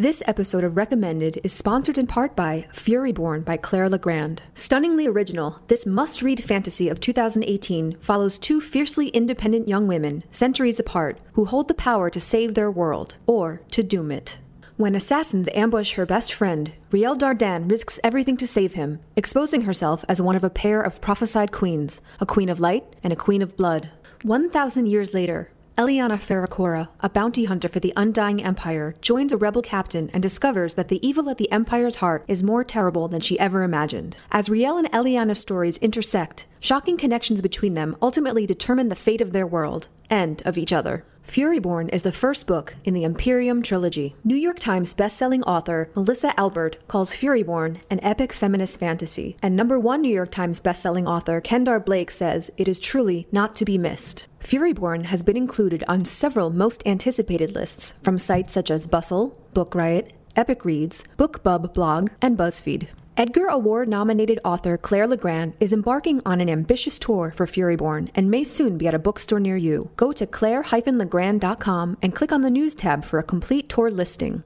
This episode of Recommended is sponsored in part by Furyborn by Claire Legrand. Stunningly original, this must read fantasy of 2018 follows two fiercely independent young women, centuries apart, who hold the power to save their world, or to doom it. When assassins ambush her best friend, Rielle Dardenne risks everything to save him, exposing herself as one of a pair of prophesied queens a queen of light and a queen of blood. 1,000 years later, Eliana Ferracora, a bounty hunter for the Undying Empire, joins a rebel captain and discovers that the evil at the Empire's heart is more terrible than she ever imagined. As Rielle and Eliana's stories intersect, shocking connections between them ultimately determine the fate of their world and of each other. Furyborn is the first book in the Empirium trilogy. New York Times bestselling author Melissa Albert calls Furyborn an epic feminist fantasy, and number one New York Times bestselling author Kendare Blake says it is truly not to be missed. Furyborn has been included on several most anticipated lists from sites such as Bustle, Book Riot, Epic Reads, BookBub blog, and BuzzFeed. Edgar Award nominated author Claire Legrand is embarking on an ambitious tour for Furyborn and may soon be at a bookstore near you. Go to claire-legrand.com and click on the news tab for a complete tour listing.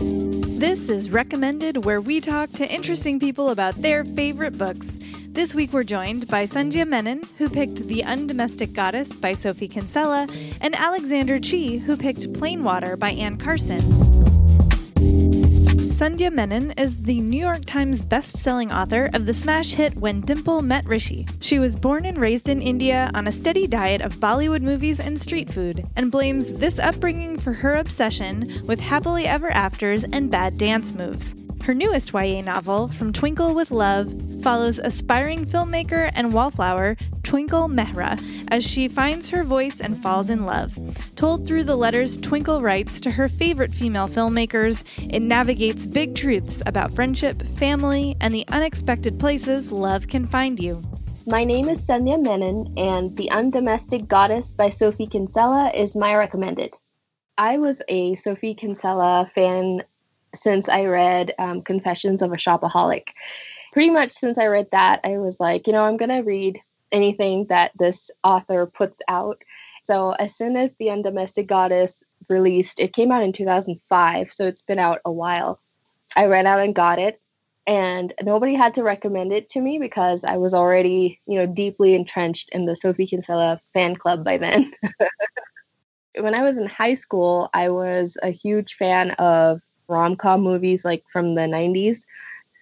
This is Recommended, where we talk to interesting people about their favorite books. This week we're joined by Sandhya Menon, who picked The Undomestic Goddess by Sophie Kinsella, and Alexander Chee, who picked Plain Water by Anne Carson. Sandhya Menon is the New York Times best-selling author of the smash hit When Dimple Met Rishi. She was born and raised in India on a steady diet of Bollywood movies and street food, and blames this upbringing for her obsession with happily ever afters and bad dance moves. Her newest YA novel, From Twinkle with Love, follows aspiring filmmaker and wallflower Twinkle Mehra as she finds her voice and falls in love. Told through the letters Twinkle writes to her favorite female filmmakers, it navigates big truths about friendship, family, and the unexpected places love can find you. My name is Sandhya Menon, and The Undomestic Goddess by Sophie Kinsella is my recommended. I was a Sophie Kinsella fan since I read um, Confessions of a Shopaholic. Pretty much since I read that, I was like, you know, I'm going to read anything that this author puts out. So as soon as The Undomestic Goddess released, it came out in 2005, so it's been out a while. I ran out and got it, and nobody had to recommend it to me because I was already, you know, deeply entrenched in the Sophie Kinsella fan club by then. when I was in high school, I was a huge fan of rom com movies like from the 90s.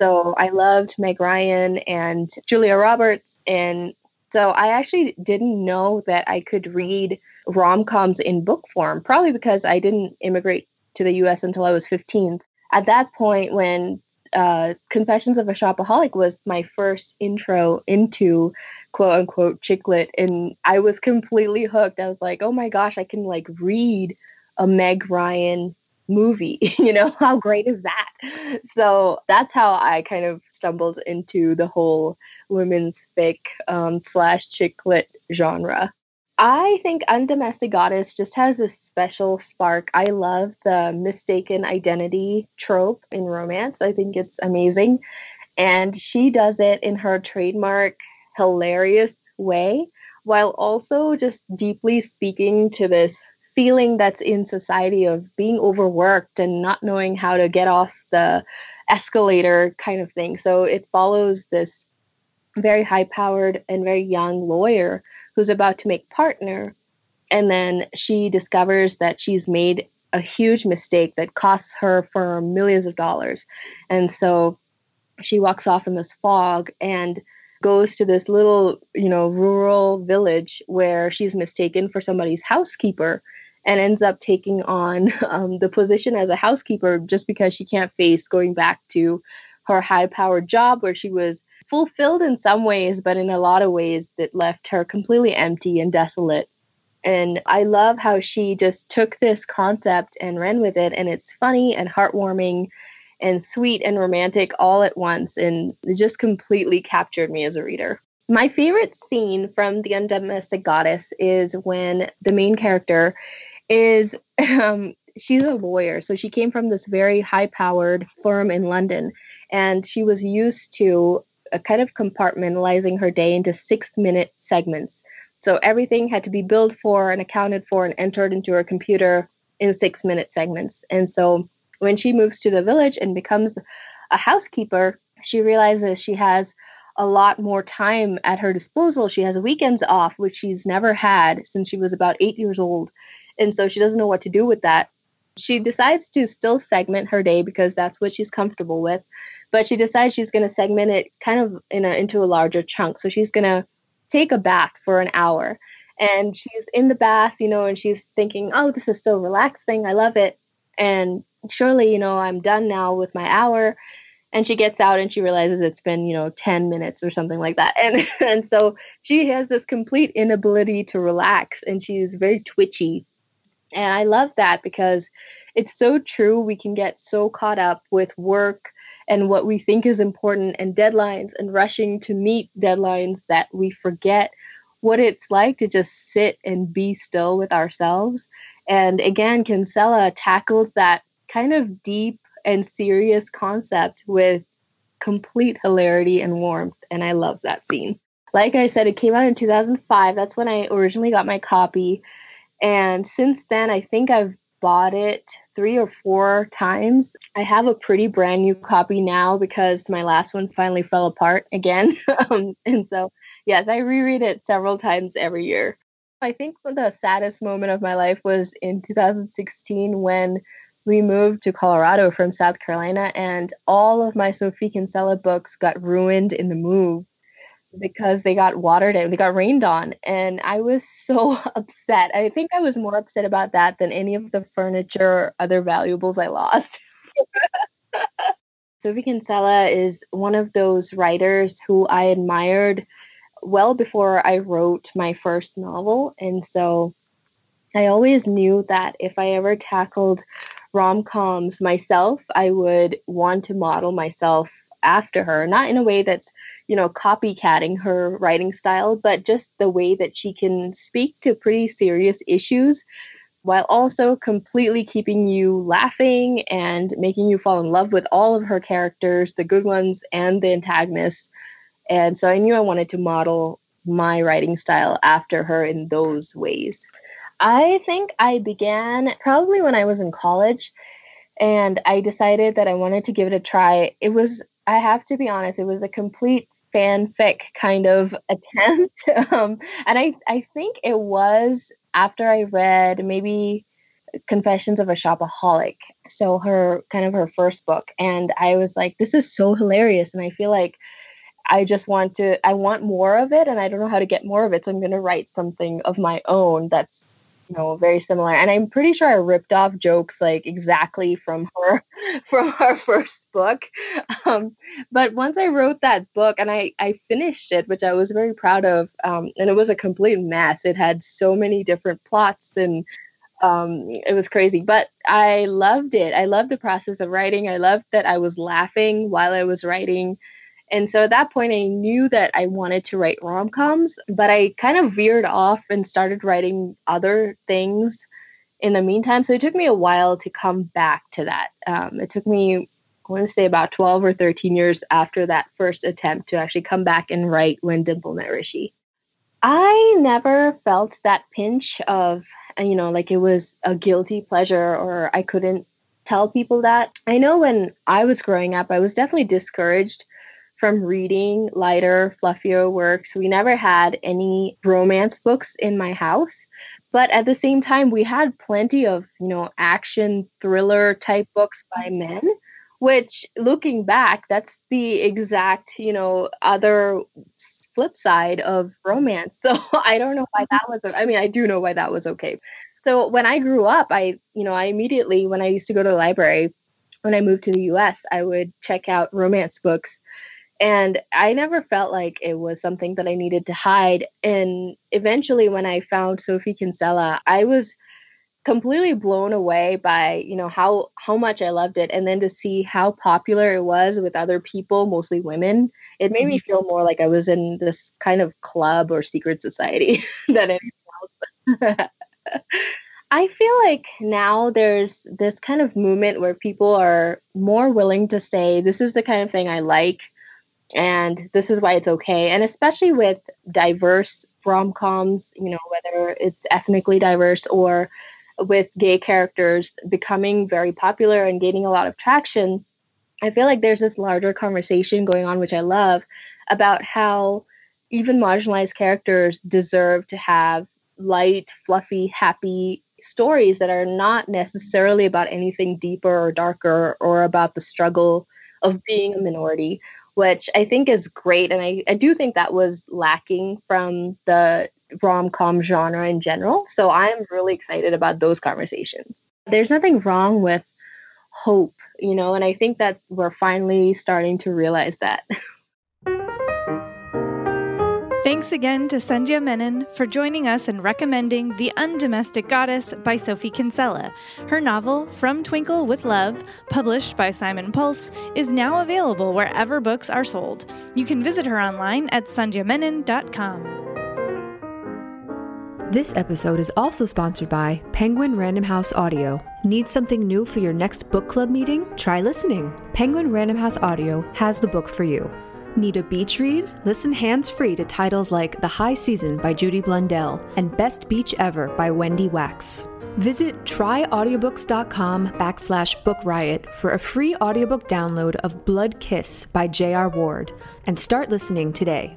So I loved Meg Ryan and Julia Roberts. And so I actually didn't know that I could read rom coms in book form, probably because I didn't immigrate to the US until I was 15. At that point, when uh, Confessions of a Shopaholic was my first intro into quote unquote chick lit, and I was completely hooked. I was like, oh my gosh, I can like read a Meg Ryan movie. you know, how great is that? So that's how I kind of stumbled into the whole women's fic um, slash chick lit genre. I think Undomestic Goddess just has a special spark. I love the mistaken identity trope in romance. I think it's amazing. And she does it in her trademark, hilarious way, while also just deeply speaking to this feeling that's in society of being overworked and not knowing how to get off the escalator kind of thing. So it follows this very high powered and very young lawyer who's about to make partner. And then she discovers that she's made a huge mistake that costs her for millions of dollars. And so she walks off in this fog and goes to this little, you know, rural village where she's mistaken for somebody's housekeeper and ends up taking on um, the position as a housekeeper just because she can't face going back to her high powered job where she was fulfilled in some ways, but in a lot of ways that left her completely empty and desolate. And I love how she just took this concept and ran with it. And it's funny and heartwarming and sweet and romantic all at once. And it just completely captured me as a reader. My favorite scene from The Undomestic Goddess is when the main character is um, she's a lawyer. So she came from this very high powered firm in London, and she was used to a kind of compartmentalizing her day into six minute segments. So everything had to be billed for and accounted for and entered into her computer in six minute segments. And so when she moves to the village and becomes a housekeeper, she realizes she has a lot more time at her disposal. She has weekends off, which she's never had since she was about eight years old. And so she doesn't know what to do with that. She decides to still segment her day because that's what she's comfortable with, but she decides she's going to segment it kind of in a, into a larger chunk. So she's going to take a bath for an hour. And she's in the bath, you know, and she's thinking, oh, this is so relaxing. I love it. And surely, you know, I'm done now with my hour and she gets out and she realizes it's been you know 10 minutes or something like that. And and so she has this complete inability to relax and she's very twitchy. And i love that because it's so true. We can get so caught up with work and what we think is important and deadlines and rushing to meet deadlines that we forget what it's like to just sit and be still with ourselves. And again kinsella tackles that kind of deep and serious concept with complete hilarity and warmth. And I love that scene. Like I said, it came out in 2005. That's when I originally got my copy. And since then, I think I've bought it three or four times. I have a pretty brand new copy now because my last one finally fell apart again. um, and so, yes, I reread it several times every year. I think the saddest moment of my life was in 2016 when we moved to Colorado from South Carolina, and all of my Sophie Kinsella books got ruined in the move because they got watered and they got rained on. And I was so upset. I think I was more upset about that than any of the furniture or other valuables I lost. Sophie Kinsella is one of those writers who I admired well before I wrote my first novel. And so I always knew that if I ever tackled rom coms myself, I would want to model myself after her, not in a way that's, you know, copycatting her writing style, but just the way that she can speak to pretty serious issues while also completely keeping you laughing and making you fall in love with all of her characters, the good ones and the antagonists. And so I knew I wanted to model my writing style after her in those ways. I think I began probably when I was in college and I decided that I wanted to give it a try. It was, I have to be honest, it was a complete fanfic kind of attempt. um, and I, I think it was after I read maybe Confessions of a Shopaholic. So her kind of her first book. And I was like, this is so hilarious. And I feel like I just want to, I want more of it and I don't know how to get more of it. So I'm going to write something of my own that's you know very similar. And i'm pretty sure i ripped off jokes like exactly from her from her first book. Um, but once i wrote that book and i i finished it which i was very proud of um, and it was a complete mess. It had so many different plots and um, it was crazy. But i loved it. I loved the process of writing. I loved that i was laughing while i was writing and so at that point, I knew that I wanted to write rom coms, but I kind of veered off and started writing other things in the meantime. So it took me a while to come back to that. Um, it took me, I want to say, about 12 or 13 years after that first attempt to actually come back and write When Dimple Met Rishi. I never felt that pinch of, you know, like it was a guilty pleasure or I couldn't tell people that. I know when I was growing up, I was definitely discouraged from reading lighter, fluffier works. We never had any romance books in my house. But at the same time, we had plenty of, you know, action thriller type books by men, which looking back, that's the exact, you know, other flip side of romance. So I don't know why that was, I mean, I do know why that was okay. So when I grew up, I, you know, I immediately, when I used to go to the library, when I moved to the US, I would check out romance books and I never felt like it was something that I needed to hide. And eventually, when I found Sophie Kinsella, I was completely blown away by you know how how much I loved it, and then to see how popular it was with other people, mostly women. It made me mm-hmm. feel more like I was in this kind of club or secret society than anything else. I feel like now there's this kind of movement where people are more willing to say, This is the kind of thing I like and this is why it's okay. And especially with diverse rom-coms you know whether it's ethnically diverse or with gay characters becoming very popular and gaining a lot of traction, I feel like there's this larger conversation going on, which I love, about how even marginalized characters deserve to have light, fluffy, happy stories that are not necessarily about anything deeper or darker or about the struggle of being a minority, which I think is great. And I, I do think that was lacking from the rom com genre in general. So I'm really excited about those conversations. There's nothing wrong with hope, you know, and I think that we're finally starting to realize that. Thanks again to Sandhya Menon for joining us and recommending The Undomestic Goddess by Sophie Kinsella. Her novel, From Twinkle with Love, published by Simon Pulse, is now available wherever books are sold. You can visit her online at sandhyamenon.com. This episode is also sponsored by Penguin Random House Audio. Need something new for your next book club meeting? Try listening. Penguin Random House Audio has the book for you. Need a beach read? Listen hands free to titles like The High Season by Judy Blundell and Best Beach Ever by Wendy Wax. Visit tryaudiobooks.com backslash book riot for a free audiobook download of Blood Kiss by J.R. Ward and start listening today.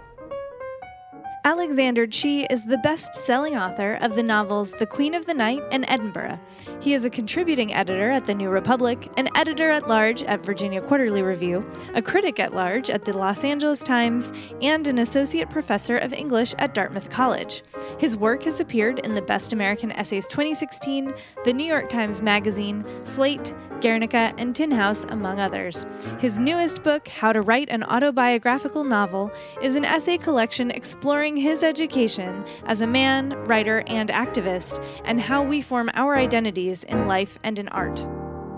Alexander Chee is the best selling author of the novels The Queen of the Night and Edinburgh. He is a contributing editor at The New Republic, an editor at large at Virginia Quarterly Review, a critic at large at the Los Angeles Times, and an associate professor of English at Dartmouth College. His work has appeared in the Best American Essays 2016, The New York Times Magazine, Slate, Guernica, and Tin House, among others. His newest book, How to Write an Autobiographical Novel, is an essay collection exploring his education as a man, writer, and activist, and how we form our identities in life and in art.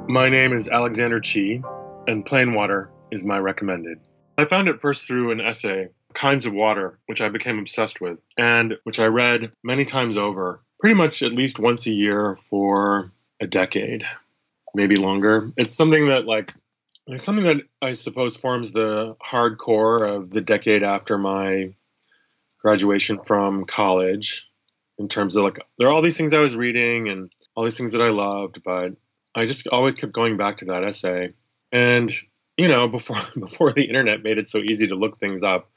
My name is Alexander Chee, and Plain Water is my recommended. I found it first through an essay, Kinds of Water, which I became obsessed with, and which I read many times over, pretty much at least once a year for a decade, maybe longer. It's something that, like, it's something that I suppose forms the hardcore of the decade after my graduation from college in terms of like there are all these things I was reading and all these things that I loved, but I just always kept going back to that essay. And you know, before before the internet made it so easy to look things up,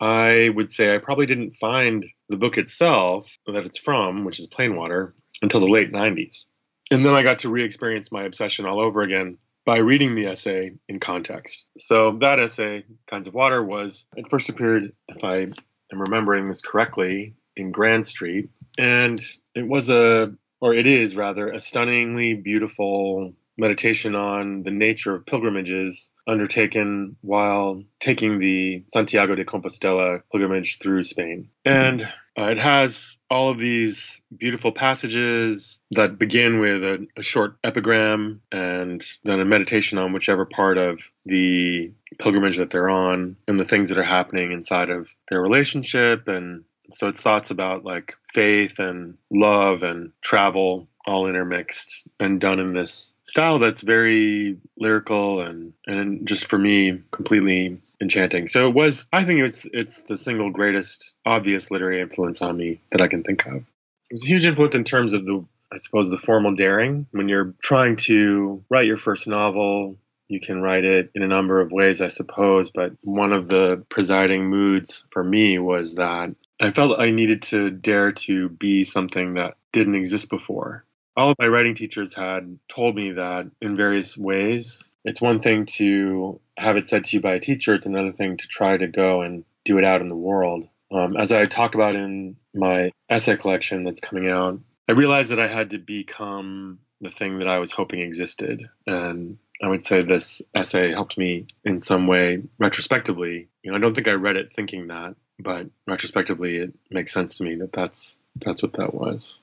I would say I probably didn't find the book itself that it's from, which is Plain Water, until the late 90s. And then I got to re-experience my obsession all over again by reading the essay in context. So that essay, Kinds of Water, was it first appeared, if I am remembering this correctly, in Grand Street. And it was a, or it is rather, a stunningly beautiful meditation on the nature of pilgrimages undertaken while taking the Santiago de Compostela pilgrimage through Spain. And uh, it has all of these beautiful passages that begin with a, a, short epigram and then a meditation on whichever part of the pilgrimage that they're on and the things that are happening inside of their relationship. And so it's thoughts about like faith and love and travel all intermixed and done in this style that's very lyrical and and just for me completely enchanting. So it was I think it's it's the single greatest obvious literary influence on me that I can think of. It was a huge influence in terms of the I suppose the formal daring when you're trying to write your first novel you can write it in a number of ways, I suppose, but one of the presiding moods for me was that I felt I needed to dare to be something that didn't exist before all of my writing teachers had told me that in various ways. It's one thing to have it said to you by a teacher, it's another thing to try to go and do it out in the world. Um, as I talk about in my essay collection that's coming out, I realized that I had to become the thing that I was hoping existed. And I would say this essay helped me in some way retrospectively. You know, I don't think I read it thinking that, but retrospectively, it makes sense to me that that's that's what that was.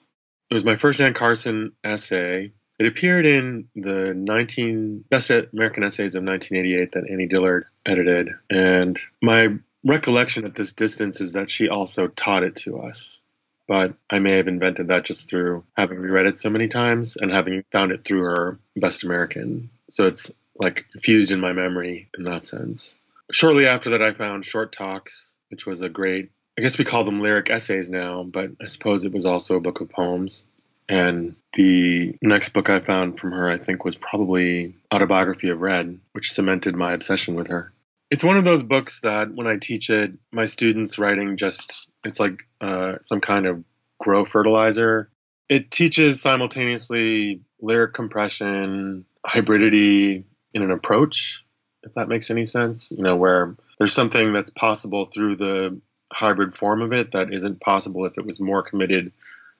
It was my first Anne Carson essay. It appeared in the 19 Best American Essays of 1988 that Annie Dillard edited. And my recollection at this distance is that she also taught it to us. But I may have invented that just through having reread it so many times and having found it through her Best American. So it's like fused in my memory in that sense. Shortly after that, I found Short Talks, which was a great I guess we call them lyric essays now, but I suppose it was also a book of poems. And the next book I found from her, I think, was probably Autobiography of Red, which cemented my obsession with her. It's one of those books that when I teach it, my students writing just, it's like uh, some kind of grow fertilizer. It teaches simultaneously lyric compression, hybridity in an approach, if that makes any sense. You know, where there's something that's possible through the hybrid form of it that isn't possible if it was more committed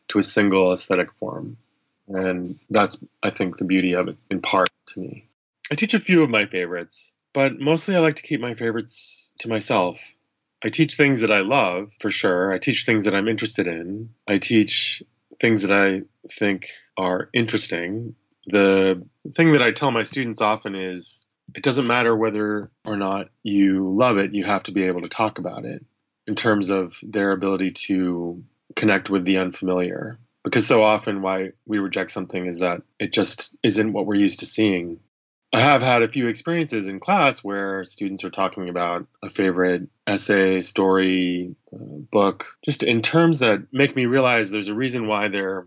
to a single aesthetic form. And that's, I think, the beauty of it in part to me. I teach a few of my favorites, but mostly I like to keep my favorites to myself. I teach things that I love, for sure. I teach things that I'm interested in. I teach things that I think are interesting. The thing that I tell my students often is it doesn't matter whether or not you love it, you have to be able to talk about it in terms of their ability to connect with the unfamiliar. Because so often, why we reject something is that it just isn't what we're used to seeing. I have had a few experiences in class where students are talking about a favorite essay, story, uh, book, just in terms that make me realize there's a reason why they're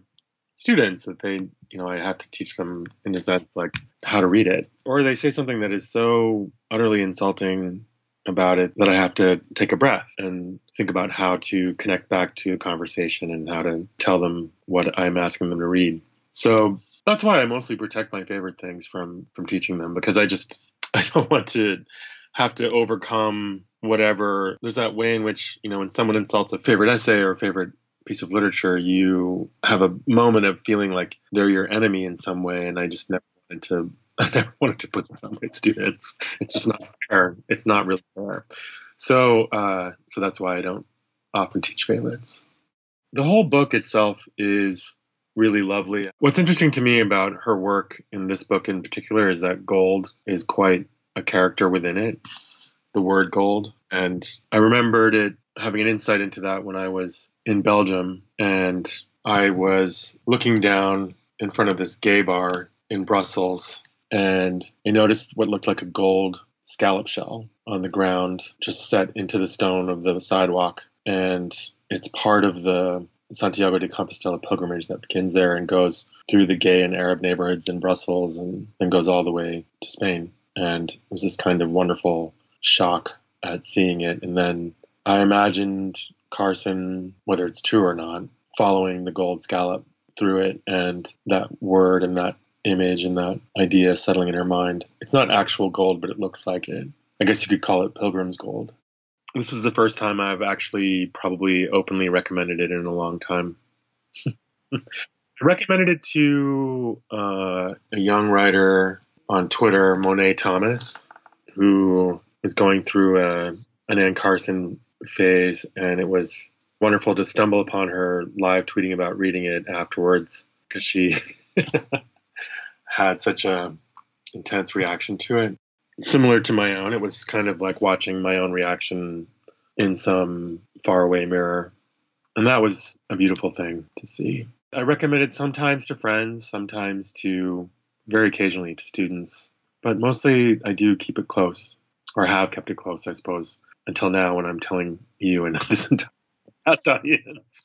students that they, you know, I have to teach them in a sense like how to read it. Or they say something that is so utterly insulting about it that I have to take a breath and think about how to connect back to a conversation and how to tell them what I'm asking them to read. So that's why I mostly protect my favorite things from from teaching them because I just I don't want to have to overcome whatever there's that way in which you know when someone insults a favorite essay or a favorite piece of literature you have a moment of feeling like they're your enemy in some way and I just never wanted to I never wanted to put that on my students. It's just not fair. It's not really fair. So, uh, so that's why I don't often teach favorites. The whole book itself is really lovely. What's interesting to me about her work in this book in particular is that gold is quite a character within it, the word gold. And I remembered it having an insight into that when I was in Belgium and I was looking down in front of this gay bar in Brussels and I noticed what looked like a gold scallop shell on the ground, just set into the stone of the sidewalk. And it's part of the Santiago de Compostela pilgrimage that begins there and goes through the gay and Arab neighborhoods in Brussels and then goes all the way to Spain. And it was this kind of wonderful shock at seeing it. And then I imagined Carson, whether it's true or not, following the gold scallop through it and that word and that image and that idea settling in her mind. It's not actual gold, but it looks like it. I guess you could call it pilgrim's gold. This was the first time I've actually probably openly recommended it in a long time. I recommended it to uh, a young writer on Twitter, Monet Thomas, who is going through a, an Anne Carson phase, and it was wonderful to stumble upon her live tweeting about reading it afterwards because she had such a intense reaction to it. Similar to my own, it was kind of like watching my own reaction in some faraway mirror. And that was a beautiful thing to see. I recommend it sometimes to friends, sometimes to very occasionally to students, but mostly I do keep it close, or have kept it close, I suppose, until now when I'm telling you and this entire audience.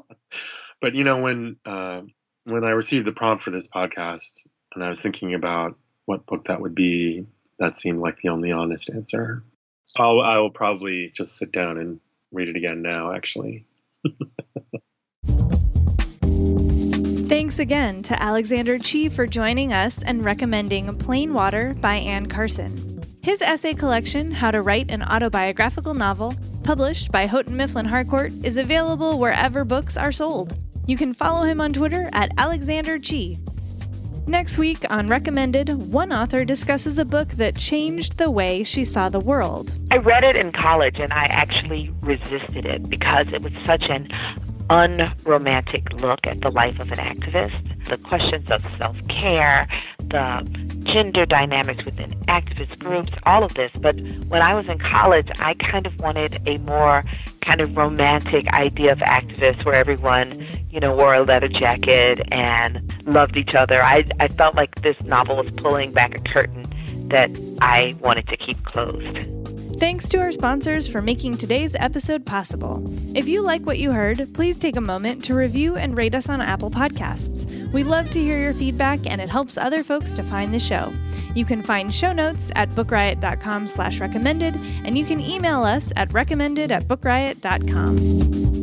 but you know, when uh, when I received the prompt for this podcast and I was thinking about what book that would be, that seemed like the only honest answer. I'll, I will probably just sit down and read it again now, actually. Thanks again to Alexander Chee for joining us and recommending Plain Water by Anne Carson. His essay collection, How to Write an Autobiographical Novel, published by Houghton Mifflin Harcourt, is available wherever books are sold. You can follow him on Twitter at Alexander Chee. Next week on Recommended, one author discusses a book that changed the way she saw the world. I read it in college and I actually resisted it because it was such an unromantic look at the life of an activist. The questions of self care, the gender dynamics within activist groups, all of this. But when I was in college, I kind of wanted a more kind of romantic idea of activists where everyone, you know, wore a leather jacket and loved each other. I, I felt like this novel was pulling back a curtain that I wanted to keep closed. Thanks to our sponsors for making today's episode possible. If you like what you heard, please take a moment to review and rate us on Apple Podcasts. We love to hear your feedback and it helps other folks to find the show. You can find show notes at bookriot.com slash recommended, and you can email us at recommended at bookriot.com.